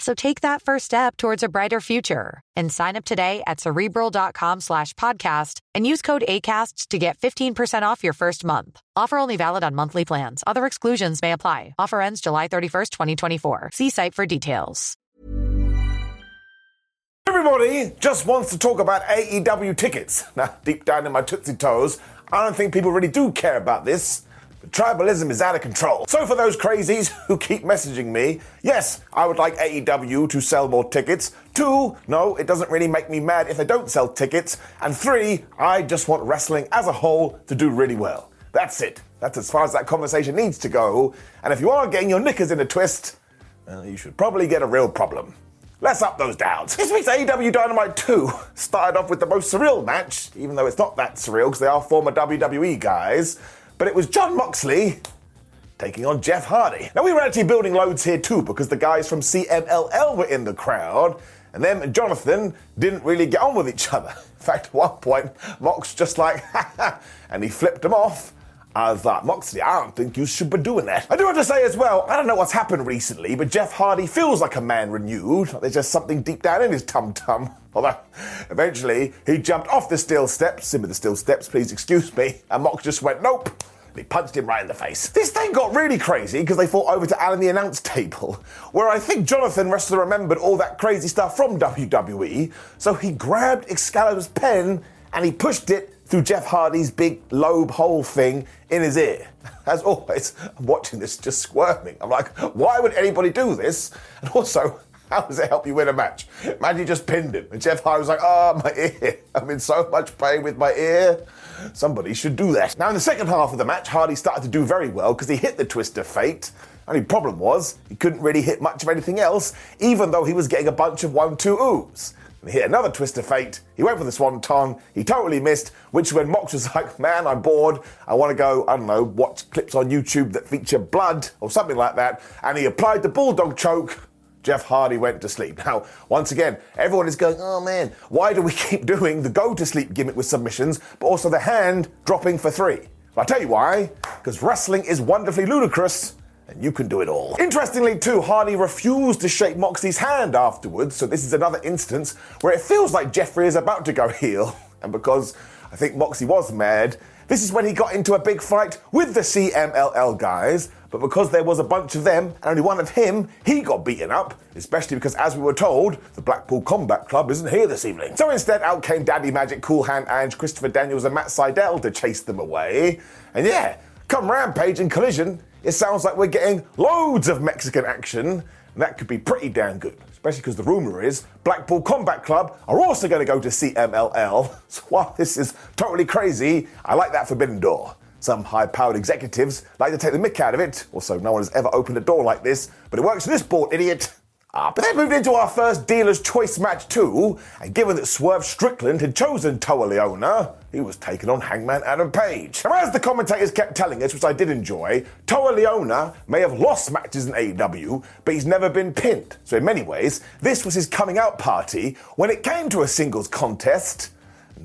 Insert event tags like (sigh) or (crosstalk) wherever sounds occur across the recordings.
So take that first step towards a brighter future and sign up today at cerebral.com slash podcast and use code ACasts to get 15% off your first month. Offer only valid on monthly plans. Other exclusions may apply. Offer ends July 31st, 2024. See site for details. Everybody just wants to talk about AEW tickets. Now, deep down in my Tootsie Toes, I don't think people really do care about this. Tribalism is out of control. So, for those crazies (laughs) who keep messaging me, yes, I would like AEW to sell more tickets. Two, no, it doesn't really make me mad if they don't sell tickets. And three, I just want wrestling as a whole to do really well. That's it. That's as far as that conversation needs to go. And if you are getting your knickers in a twist, well, you should probably get a real problem. Let's up those downs. This week's AEW Dynamite 2 started off with the most surreal match, even though it's not that surreal because they are former WWE guys. But it was Jon Moxley taking on Jeff Hardy. Now, we were actually building loads here too because the guys from CMLL were in the crowd, and them and Jonathan didn't really get on with each other. (laughs) In fact, at one point, Mox just like, (laughs) and he flipped him off. I was like, Moxley, I don't think you should be doing that. I do have to say as well, I don't know what's happened recently, but Jeff Hardy feels like a man renewed. There's just something deep down in his tum tum. Although, eventually, he jumped off the steel steps, Simmer the steel steps, please excuse me, and Mox just went, nope. And he punched him right in the face. This thing got really crazy because they fought over to Alan the announce table, (laughs) where I think Jonathan Wrestler remembered all that crazy stuff from WWE, so he grabbed Excalibur's pen and he pushed it through Jeff Hardy's big lobe hole thing in his ear. (laughs) As always, I'm watching this just squirming. I'm like, why would anybody do this? And also, (laughs) how does it help you win a match? You just pinned him. And Jeff Hardy was like, oh, my ear. (laughs) I'm in so much pain with my ear. Somebody should do that. Now, in the second half of the match, Hardy started to do very well because he hit the twist of fate. Only problem was, he couldn't really hit much of anything else, even though he was getting a bunch of one, two, oohs. And he hit another twist of fate. He went for the Swan swanton. He totally missed, which when Mox was (laughs) like, man, I'm bored. I want to go, I don't know, watch clips on YouTube that feature blood or something like that. And he applied the bulldog choke. Jeff Hardy went to sleep. (laughs) Now, once again, everyone is going, oh man, why do we (laughs) keep doing the go to sleep gimmick with submissions, but also the hand dropping for three? I'll tell you why. Because wrestling is wonderfully ludicrous and you can do it all. Interestingly, too, Hardy refused to shake Moxley's hand afterwards, so this is another instance where it feels like Jeffrey is about to go (laughs) heel. And because I think Moxley was mad, this is when he got into a big fight with the CMLL guys, but because there was a bunch of them and only one of him, he got beaten up, especially because, as we were told, the Blackpool Combat Club isn't here this evening. So instead, out came Daddy Magic, Cool Hand Ange, Christopher Daniels, and Matt Sydal to chase them away. And yeah, come Rampage and Collision, it sounds like we're getting loads of Mexican action, and that could be pretty damn good. Especially because the rumour is Blackpool Combat Club are also going to go to CMLL. (laughs) So while this is totally crazy, I like that forbidden door. Some high powered executives like to take the mick out of it. Also, no one has ever opened a door like this, but it works for this board, idiot. (laughs) Ah, but then moved into our first dealer's choice match too, and given that Swerve Strickland had chosen Toa Liona, he was taking on Hangman Adam Page. Now, as the commentators kept telling us, which I did enjoy, Toa Liona may have lost matches in AEW, but he's never been pinned. So in many ways, this was his coming out party when it came to a singles contest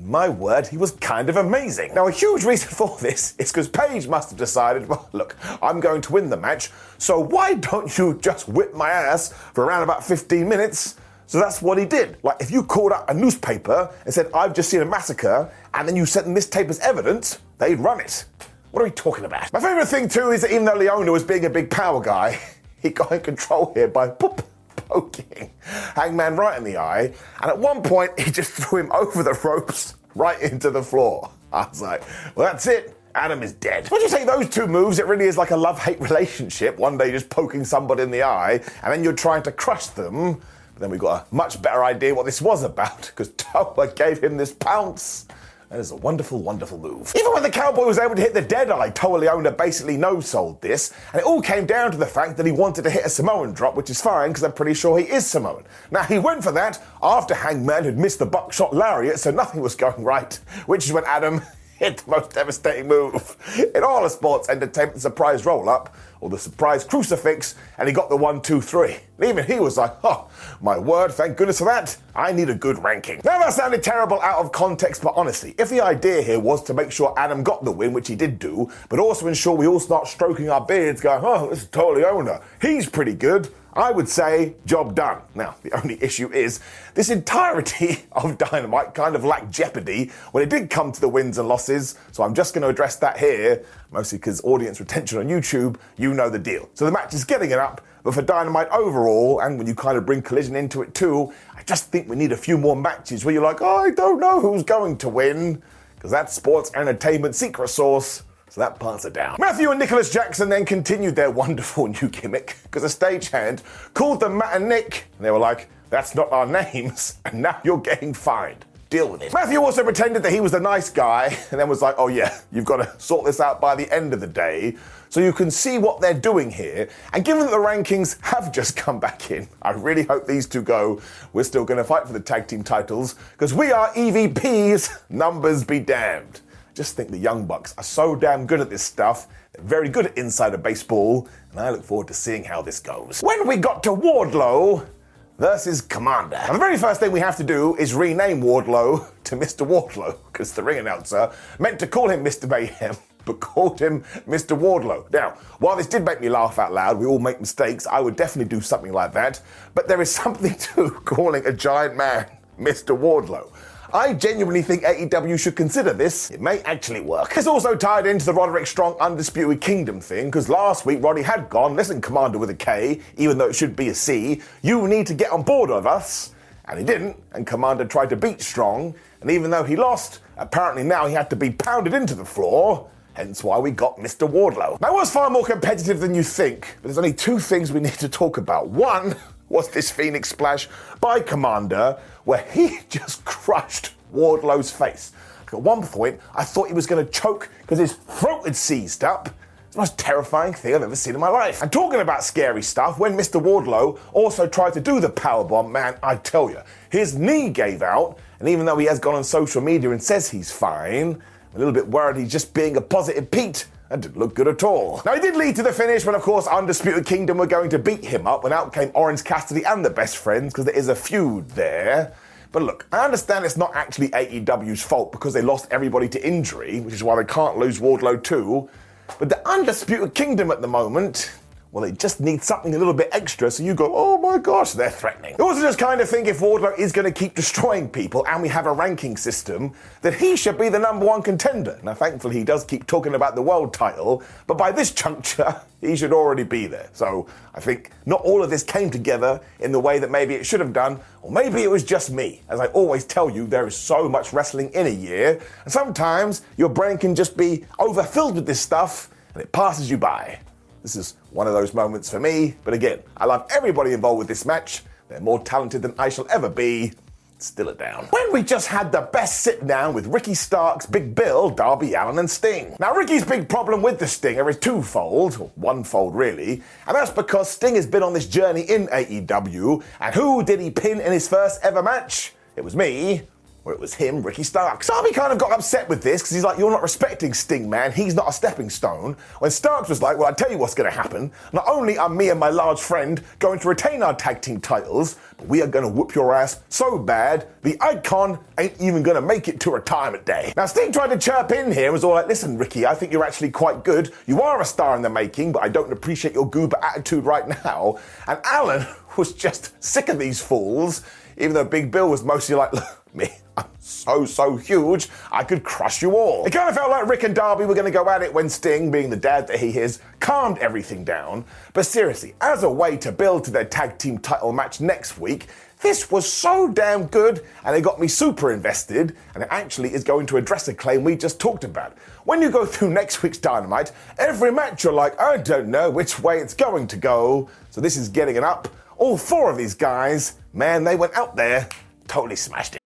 My word, he was kind of amazing. Now, a huge reason for this is because Page must have decided, well, look, I'm going to win the match, so why don't you just whip my ass for around about 15 minutes? So that's what he did. Like, if you called up a newspaper and said, I've just seen a massacre, and then you sent them this tape as evidence, they'd run it. What are we talking about? My favourite thing, too, is that even though Liona was being a big power guy, (laughs) he got in control here by boop, (laughs) poking Hangman right in the eye, and at one point he just threw him over the ropes right into the floor. I was like, well, that's it. Adam is dead. Would you say those two moves, it really is like a love hate relationship. One day just poking somebody in the eye, and then you're trying to crush them. But then we got a much better idea what this was about, because Toa gave him this pounce. That is a wonderful, wonderful move. Even when the cowboy was able to hit the dead eye, Toa Liona basically no-sold this, and it all came down to the fact that he wanted to hit a Samoan drop, which is fine because I'm pretty sure he is Samoan. Now he went for that after Hangman had missed the buckshot lariat, so nothing was going right, which is when Adam (laughs) hit the most devastating move in all of sports entertainment surprise roll up or the surprise crucifix, and he got the one, two, three. And even he was like, oh, my word, thank goodness for that. I need a good ranking. Now, that sounded terrible out of context, but honestly, if the idea here was to make sure Adam got the win, which he did do, but also ensure we all start stroking our beards, going, oh, this is totally owner. He's pretty good. I would say job done. Now, the only issue is this entirety (laughs) of Dynamite kind of lacked jeopardy when it did come to the wins and losses, so I'm just going to address that here, mostly because audience retention on YouTube, you know the deal. So the match is getting it up, but for Dynamite overall, and when you kind of bring Collision into it too, I just think we need a few more matches where you're like, oh, I don't know who's going to win, because that's sports entertainment secret sauce so that part's are down. Matthew and Nicholas Jackson then continued their wonderful (laughs) new gimmick because a stagehand called them Matt and Nick, and they were like, that's not our (laughs) names, and now you're getting fined. Deal with it. Matthew also pretended that he was the nice guy (laughs) and then was like, oh yeah, you've got to sort this out by the end of the day so you can see what they're doing here. And given that the rankings have just come back in, I really hope these two go. We're still going to fight for the tag team titles because we are EVPs, numbers be damned just think the Young Bucks are so damn good at this stuff. They're very good at insider baseball, and I look forward to seeing how this goes. When we got to Wardlow versus Komander, and the very first thing we have to do is rename Wardlow (laughs) to Mr. Wardlow, because the ring announcer meant to call him Mr. Mayhem. (laughs) But called him Mr. Wardlow. Now, while this did make me laugh out loud, we all make mistakes, I would definitely do something like that. But there is something (laughs) to calling a giant man Mr. Wardlow. I genuinely think AEW should consider this. It may actually work. It's also tied into the Roderick Strong Undisputed Kingdom thing, because last week Roddy had gone, listen, Komander with a K, even though it should be a C, you need to get on board with us. And he didn't, and Komander tried to beat Strong, and even though he lost, apparently now he had to be pounded into the floor. Hence why we got Mr. Wardlow. Now, it was far more competitive than you think, but there's only two things we need to talk about. One was this Phoenix Splash by Komander where he (laughs) just crushed Wardlow's face. At one point, I thought he was going to choke because his throat had seized up. It's the most terrifying thing I've ever seen in my life. And talking about scary stuff, when Mr. Wardlow also tried to do the powerbomb, man, I tell you, his knee gave out, and even though he has gone on social media and says he's fine, I'm a little bit worried he's just being a positive Pete. That didn't look good at all. Now, he did lead to the finish when, of course, Undisputed Kingdom were going to beat him up when out came Orange Cassidy and the best friends, because there is a feud there. But look, I understand it's not actually AEW's fault because they lost everybody to injury, which is why they can't lose Wardlow too. But the Undisputed Kingdom at the moment, well, they just need something a little bit extra, so you go, oh my gosh, they're threatening. Also just kind of think if Wardlow is going to keep destroying people and we have a ranking system, that he should be the number one contender. Now, thankfully, he does keep talking about the world title, but by this juncture, (laughs) he should already be there. So I think not all of this came together in the way that maybe it should have done, or maybe it was just me. As I always tell you, there is so much wrestling in a year, and sometimes your brain can just be overfilled with this stuff and it passes you by. This is one of those moments for me, but again, I love everybody involved with this match. They're more talented than I shall ever be. Still a down. When we just had the best sit down with Ricky Starks, Big Bill, Darby Allin, and Sting. Now, Ricky's big problem with the Stinger is twofold, or onefold really, and that's because Sting has been on this journey in AEW, and who did he pin in his first ever match? It was me, where it was him, Ricky Starks. Darby kind of got upset with this because he's like, You're not respecting Sting, man. He's not a stepping stone. When Starks was like, Well, I tell you what's going to happen. Not only are me and my large friend going to retain our tag team titles, but we are going to whoop your ass so bad, the icon ain't even going to make it to retirement day. Now, Sting tried to chirp in here, and was all like, Listen, Ricky, I think you're actually quite good. You are a star in the making, but I don't appreciate your goober attitude right now. And Allin (laughs) was just sick of these fools, even though Big Bill was mostly like, Look, me, So, so huge, I could crush you all. It kind of felt like Rick and Darby were going to go at it when Sting, being the dad that he is, calmed everything down. But seriously, as a way to build to their tag team title match next week, this was so damn good and it got me super invested, and it actually is going to address a claim we just talked about. When you go (laughs) through next week's Dynamite, every match you're like, I don't know which way it's going to go. So this is getting it up. All four of these guys, man, they went out there, totally smashed it.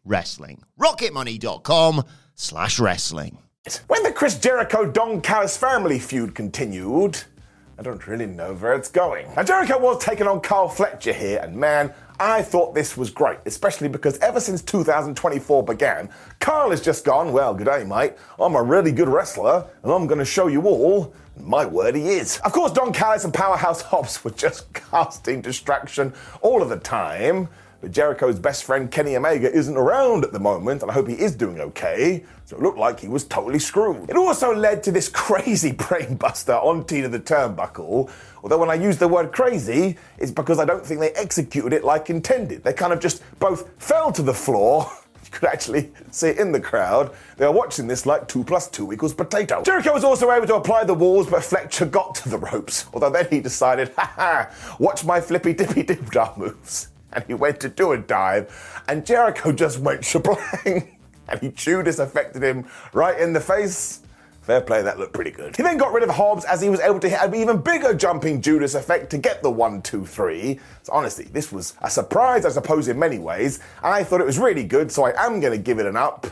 wrestling. rocketmoney.com slash wrestling. When the Chris Jericho Don Callis family feud continued, I don't really know where it's going. Now, Jericho was taking on Kyle Fletcher here, and man, I thought this was great, especially because ever since 2024 began, Carl has just gone, well, good day, mate. I'm a really good wrestler, and I'm going to show you all. My word, he is. Of course, Don Callis and Powerhouse (laughs) Hobbs were just casting distraction all of the time. But Jericho's best friend Kenny Omega isn't around at the moment, and I hope he is doing okay. So it looked like he was totally screwed. It also led to this (laughs) crazy brainbuster on Tina the Turnbuckle. Although when I use the word crazy, it's because I don't think they executed it like intended. They kind of just both fell to the floor. (laughs) You could actually see it in the crowd. They were watching this like 2 plus 2 equals potato. Jericho was also able to apply the walls, but Fletcher got to the ropes. Although then he decided, (laughs) ha ha, watch my flippy dippy dip dah moves (laughs) and he went to do a dive, and Jericho just went shablang, (laughs) and he this affected him right in the face. Fair play, that looked pretty good. He then got rid of Hobbs as he was able to hit an even bigger jumping Judas effect to get the one, two, three. So honestly, this was a surprise, I suppose, in many ways, and I thought it was really good, so I am going to give it an up.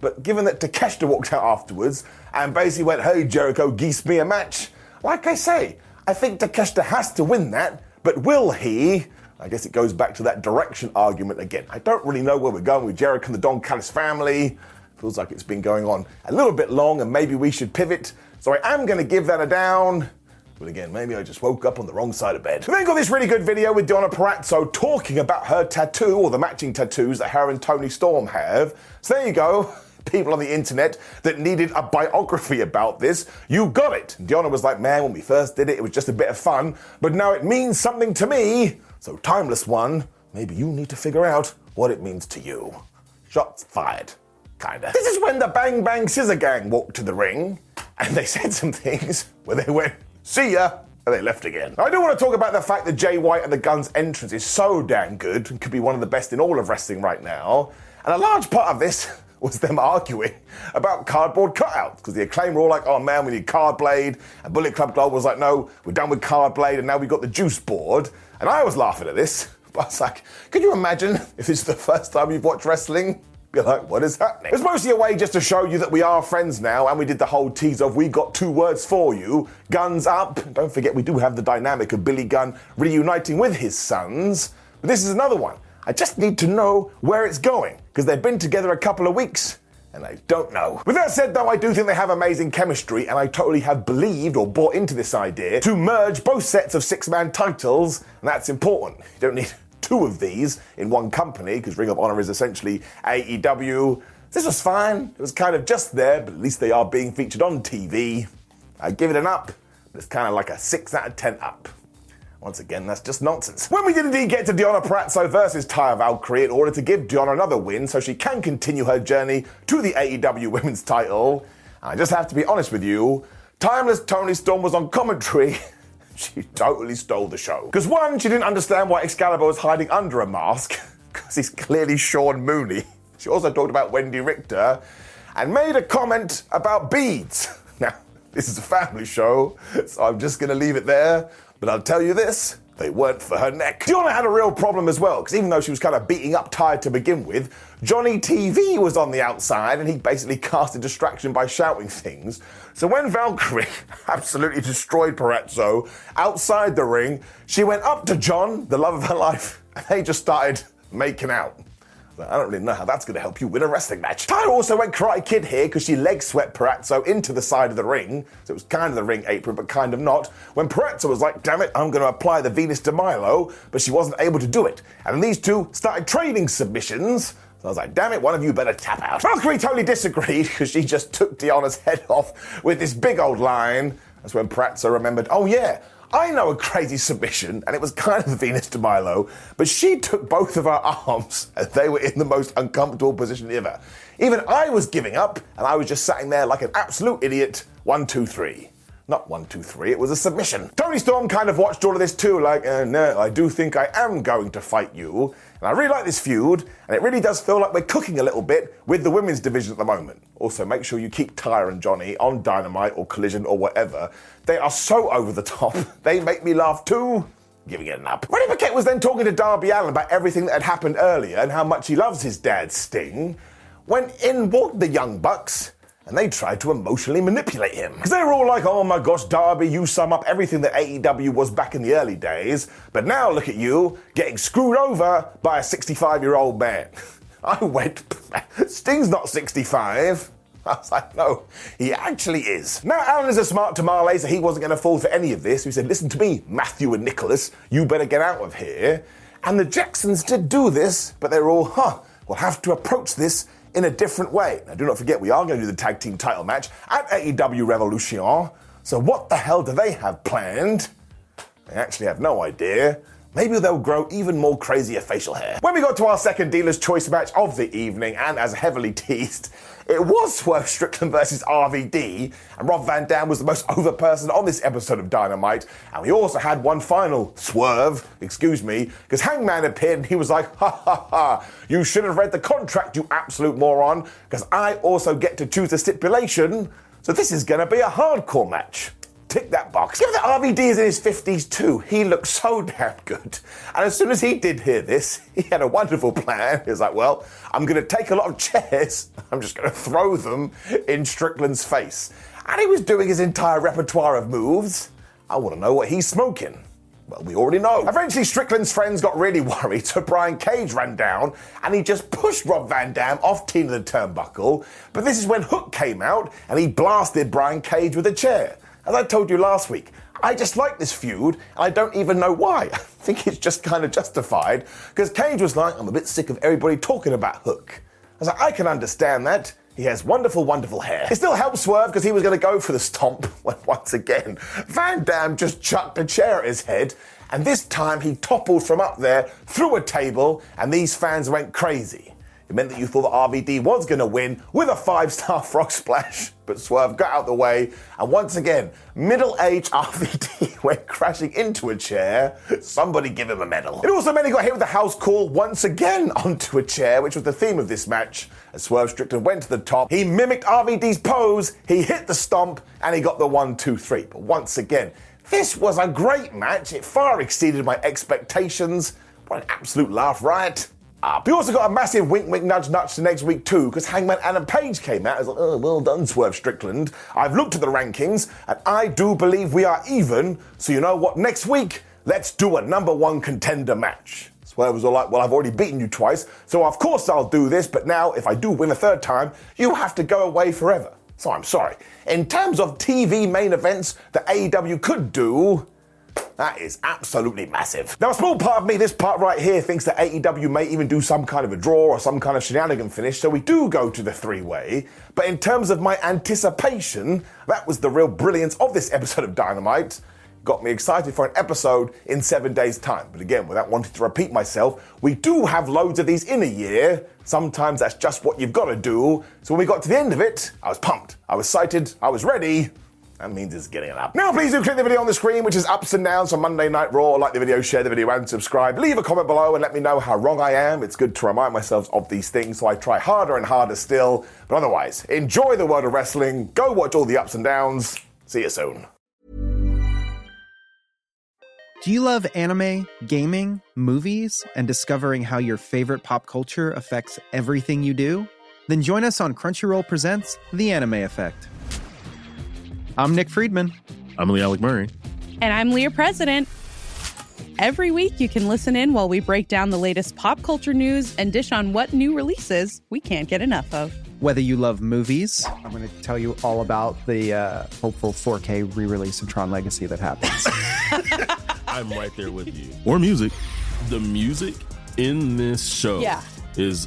But given that Takeshita walked out afterwards and basically went, hey, Jericho, geese me a match, Like I say, I think Takeshita has to win that, but will he? I guess it goes back to that direction argument again. I don't really know where we're going with Jericho and the Don Callis family. Feels like it's been going on a little bit long and maybe we should pivot. So I am going to give that a down. But again, maybe I just woke up on the wrong side of bed. We then got this really good video with Deonna Purrazzo talking about her tattoo or the matching tattoos that her and Toni Storm have. So there you go. People on the internet that needed a biography about this, you got it. Deonna was like, man, when we first did it, it was just a bit of fun, but now it means something to me. So, Timeless One, maybe you need to figure out what it means to you. Shots fired. Kinda. This is when the Bang Bang Scissor Gang walked to the ring and they said some things where they went, see ya, and they left again. I do want to talk about the fact that Jay White and the Guns entrance is so damn good and could be one of the best in all of wrestling right now. And a large part of this was them arguing about cardboard cutouts because the acclaim were all like, oh man, we need card blade. And Bullet Club Gold was like, no, we're done with card blade and now we've got the juice board. And I was laughing at this. But (laughs) I was like, could you imagine (laughs) if is the first time you've watched wrestling? (laughs) Be like, what is happening? It's mostly a way just to show you that we are friends now, and we did the whole tease of we got two words for you guns up. Don't forget, we do have the dynamic of Billy Gunn reuniting with his sons. But this is another one. I just need to know where it's going, because they've been together a couple of weeks and I don't know. With that said, though, I do think they have amazing chemistry, and I totally have believed or bought into this idea to merge both sets of six man titles, and that's important. You don't need (laughs) two of these in one company, because Ring of Honor is essentially AEW. This was fine. It was kind of just there, but at least they are being featured on TV. I give it an up, it's kind of like a 6 out of 10 up. Once again, that's just nonsense. When we did indeed get to Deonna Purrazzo versus Taya Valkyrie in order to give Diana another win so she can continue her journey to the AEW (laughs) Women's title, I just have to be honest with you, Timeless Toni Storm was on commentary. (laughs) she totally stole the show. Because one, she didn't understand why Excalibur was hiding under a mask, (laughs) because he's clearly Sean Mooney. She also talked about Wendy Richter and made a comment about beads. Now, this is a family show, so I'm just gonna leave it there. But I'll tell you this, they weren't for her neck. Deonna had a real problem as well, because even though she was kind of beating up Tired to begin with, Johnny TV was on the outside and he basically cast a distraction by shouting things. So when Valkyrie (laughs) absolutely destroyed Purrazzo outside the ring, she went up to John, the love of her life, and they just started making out. I don't really know how that's going to help you win a wrestling match. Taya also went Karate Kid here because she leg swept Purrazzo into the side of the ring. So it was kind of the ring apron, but kind of not. When Purrazzo was like, damn it, I'm going to apply the Venus de Milo, but she wasn't able to do it. And these two started trading submissions. So I was like, damn it, one of you better tap out. Valkyrie totally disagreed (laughs) because she just took Deonna's head off with this big old line. That's when Purrazzo remembered, oh yeah, I know a crazy submission, and it was kind of Venus de Milo, but she took both of her (laughs) arms, and they were in the most uncomfortable position ever. Even I was giving up, and I was just sitting there like an absolute idiot. One, two, three. Not one, two, three, it was a submission. Toni Storm kind of watched all of this too, like, uh, no, I do think I am going to fight you. And I really like this feud, and it really does feel like we're cooking a little bit with the women's division at the moment. Also, make sure you keep Taya and Johnny on Dynamite or Collision or whatever. They are so over the top. (laughs) They make me laugh too. Giving it an up. Renee Paquette was then talking to Darby Allin about everything that had happened earlier and how much he loves his dad Sting. When in walked the Young Bucks, and they tried to emotionally manipulate him. Because they were all like, oh my gosh, Darby, you sum up everything that AEW was back in the early days, but now look at you getting screwed over by a 65 year old man. (laughs) I went, (laughs) Sting's not 65. (laughs) I was like, no, he actually is. Now, Allin is a smart tamale, so he wasn't going to fall for any of this. He said, listen to me, Matthew and Nicholas, you better get out of here. And the Jacksons did do this, but they were all, huh, we'll have to approach this in a different way. Now, do not forget, we are going to do the tag team title match at AEW Revolution. So, what the hell do they have planned? I actually have no idea. Maybe they'll grow even more crazier facial hair. When we got to our second dealer's choice match of the evening, and as heavily (laughs) teased, it was Swerve Strickland versus RVD, and Rob Van Dam was the most over person on this episode of Dynamite. And we also had one final swerve, excuse me, because Hangman appeared and he was like, ha ha ha, you should have read the contract, you absolute moron, because I also get to choose the stipulation, so this is gonna be a hardcore match tick that box. Given that RVD is in his 50s too, he looks so (laughs) damn good. And as soon as he did hear this, (laughs) he had a wonderful plan. He was like, well, I'm going to take a lot of chairs, (laughs) I'm just going to throw them in Strickland's face. and he was doing his entire repertoire of moves. I want to know what he's smoking. Well, we already know. Eventually, Strickland's friends got really worried, so Brian Cage ran down and he just pushed Rob Van Dam off Tina the turnbuckle. But this is when Hook came out and he blasted Brian Cage with a chair. As I told you last week, I just like this feud, and I don't even know why. (laughs) I think it's just kind of justified, because Cage was like, I'm a bit sick of everybody talking about Hook. I was like, I can understand that. He has wonderful, wonderful hair. It still helped Swerve because he was going to go for the stomp (laughs) once again Van Dam just chucked a chair at his head, and this time he toppled from up there through a table, and these fans went crazy. It meant that you thought that RVD was going to win with a five star (laughs) frog splash, but Swerve got out the way, and once again, middle aged (laughs) RVD (laughs) went crashing into a chair. Somebody give him a medal. It also meant he got hit with a house call once again onto a chair, which was the theme of this match. As Swerve Strickland went to the top, he mimicked RVD's pose, he hit the stomp, and he got the one, two, three. But once again, this was a great match. It far exceeded my expectations. What an absolute laugh riot up. We also got a massive wink, wink, nudge, nudge to next week too, because Hangman Adam Page came out. I was like, oh, well done, Swerve Strickland. I've looked at the rankings, and I do believe we are even. So you know what? Next week, let's do a number one contender match. Swerve was all like, well, I've already beaten you twice, so of course I'll do this, but now if I do win a third time, you have to go away forever. So I'm sorry. In terms of TV main events that AEW could do, that is absolutely massive. Now, a small part of me, this part right here, thinks that AEW may even do some kind of a draw or some kind of shenanigan finish, so we do go to the three way. But in terms of my anticipation, that was the real brilliance of this episode of Dynamite. Got me excited for an episode in seven days' time. But again, without wanting to repeat myself, we do have loads of these in a year. Sometimes that's just what you've got to do. So when we got to the end of it, I was pumped. I was excited. I was ready. That means it's getting it up. Now, please do click the video on the screen, which is ups and downs on Monday Night Raw. Like the video, share the video, and subscribe. Leave a comment below and let me know how wrong I am. It's good to remind myself of these things, so I try harder and harder still. But otherwise, enjoy the world of wrestling. Go watch all the ups and downs. See you soon. Do you love anime, gaming, movies, and discovering how your favorite pop culture affects everything you do? Then join us on Crunchyroll Presents The Anime Effect. I'm Nick Friedman. I'm Lee Alec Murray. And I'm Leah President. Every week, you can listen in while we break down the latest pop culture news and dish on what new releases we can't get enough of. Whether you love movies, I'm going to tell you all about the uh, hopeful 4K re release of Tron Legacy that happens. (laughs) I'm right there with you. Or music. The music in this show Yeah. is